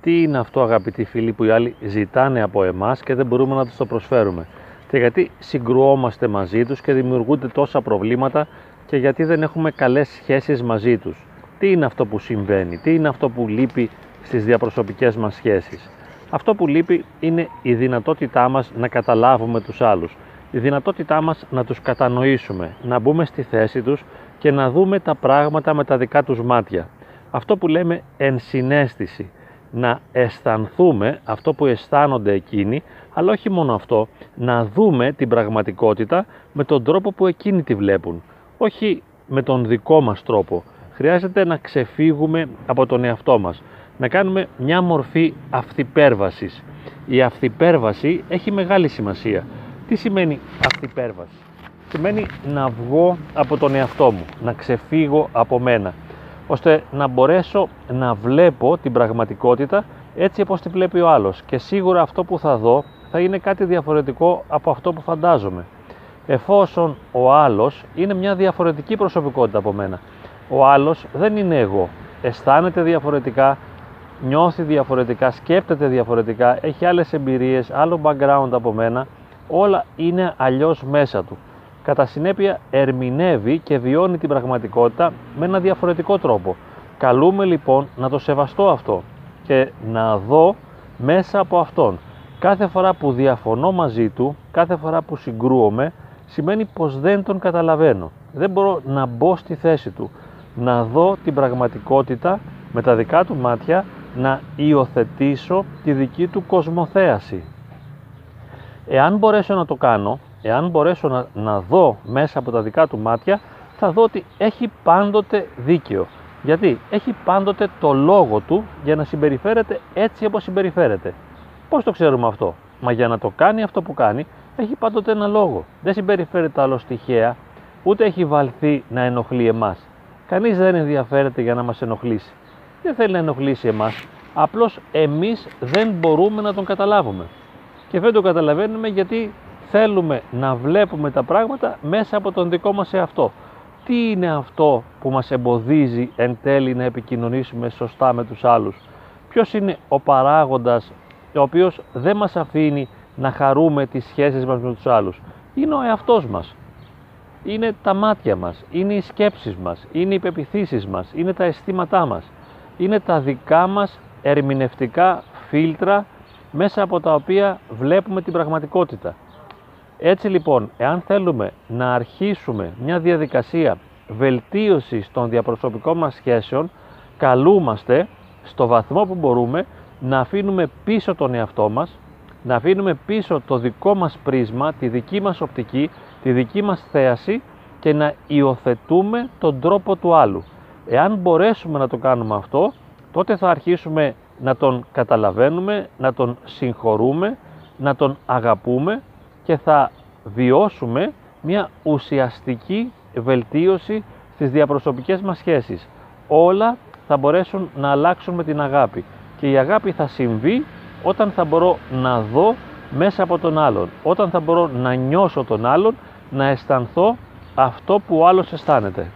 τι είναι αυτό αγαπητοί φίλοι που οι άλλοι ζητάνε από εμάς και δεν μπορούμε να τους το προσφέρουμε; Και γιατί συγκρουόμαστε μαζί τους και δημιουργούνται τόσα προβλήματα και γιατί δεν έχουμε καλές σχέσεις μαζί τους; Τι είναι αυτό που συμβαίνει, τι είναι αυτό που λείπει στις διαπροσωπικές μας σχέσεις; Αυτό που λείπει είναι η δυνατότητά μας να καταλάβουμε τους άλλους, η δυνατότητά μας να τους κατανοήσουμε, να μπούμε στη θέση τους και να δούμε τα πράγματα με τα δικά τους μάτια. Αυτό που λέμε ενσυναίσθηση, να αισθανθούμε αυτό που αισθάνονται εκείνοι, αλλά όχι μόνο αυτό, να δούμε την πραγματικότητα με τον τρόπο που εκείνοι τη βλέπουν, όχι με τον δικό μας τρόπο. Χρειάζεται να ξεφύγουμε από τον εαυτό μας, να κάνουμε μια μορφή αυθυπέρβασης. Η αυθυπέρβαση έχει μεγάλη σημασία. Τι σημαίνει αυθυπέρβαση; Σημαίνει να βγω από τον εαυτό μου, να ξεφύγω από μένα, ώστε να μπορέσω να βλέπω την πραγματικότητα έτσι όπως τη βλέπει ο άλλος και σίγουρα αυτό που θα δω θα είναι κάτι διαφορετικό από αυτό που φαντάζομαι. Εφόσον ο άλλος είναι μια διαφορετική προσωπικότητα από μένα. Ο άλλος δεν είναι εγώ. Αισθάνεται διαφορετικά, νιώθει διαφορετικά, σκέπτεται διαφορετικά, έχει άλλες εμπειρίες, άλλο background από μένα. Όλα είναι αλλιώς μέσα του. Κατά συνέπεια ερμηνεύει και βιώνει την πραγματικότητα με ένα διαφορετικό τρόπο. Καλούμε λοιπόν να το σεβαστώ αυτό και να δω μέσα από αυτόν. Κάθε φορά που διαφωνώ μαζί του, κάθε φορά που συγκρούομαι, σημαίνει πως δεν τον καταλαβαίνω. Δεν μπορώ να μπω στη θέση του, να δω την πραγματικότητα με τα δικά του μάτια, να υιοθετήσω τη δική του κοσμοθέαση. Εάν μπορέσω να το κάνω, εάν μπορέσω να, να δω μέσα από τα δικά του μάτια, θα δω ότι έχει πάντοτε δίκαιο. Γιατί έχει πάντοτε το λόγο του για να συμπεριφέρεται έτσι όπως συμπεριφέρεται. Πώς το ξέρουμε αυτό; Μα για να το κάνει αυτό που κάνει, έχει πάντοτε ένα λόγο. Δεν συμπεριφέρεται άλλο τυχαία, ούτε έχει βαλθεί να ενοχλεί εμάς. Κανείς δεν ενδιαφέρεται για να μας ενοχλήσει. Δεν θέλει να ενοχλήσει εμάς. Απλώς εμείς δεν μπορούμε να τον καταλάβουμε. Και δεν το καταλαβαίνουμε γιατί θέλουμε να βλέπουμε τα πράγματα μέσα από τον δικό μας εαυτό. Τι είναι αυτό που μας εμποδίζει εν τέλει να επικοινωνήσουμε σωστά με τους άλλους; Ποιος είναι ο παράγοντας ο οποίος δεν μας αφήνει να χαρούμε τις σχέσεις μας με τους άλλους; Είναι ο εαυτός μας. Είναι τα μάτια μας, είναι οι σκέψεις μας, είναι οι πεπιθήσεις μας, είναι τα αισθήματά μας. Είναι τα δικά μας ερμηνευτικά φίλτρα μέσα από τα οποία βλέπουμε την πραγματικότητα. Έτσι λοιπόν, εάν θέλουμε να αρχίσουμε μια διαδικασία βελτίωσης των διαπροσωπικών μας σχέσεων, καλούμαστε στο βαθμό που μπορούμε να αφήνουμε πίσω τον εαυτό μας, να αφήνουμε πίσω το δικό μας πρίσμα, τη δική μας οπτική, τη δική μας θέαση και να υιοθετούμε τον τρόπο του άλλου. Εάν μπορέσουμε να το κάνουμε αυτό, τότε θα αρχίσουμε να τον καταλαβαίνουμε, να τον συγχωρούμε, να τον αγαπούμε και θα βιώσουμε μια ουσιαστική βελτίωση στις διαπροσωπικές μας σχέσεις. Όλα θα μπορέσουν να αλλάξουν με την αγάπη και η αγάπη θα συμβεί όταν θα μπορώ να δω μέσα από τον άλλον, όταν θα μπορώ να νιώσω τον άλλον, να αισθανθώ αυτό που ο άλλος αισθάνεται.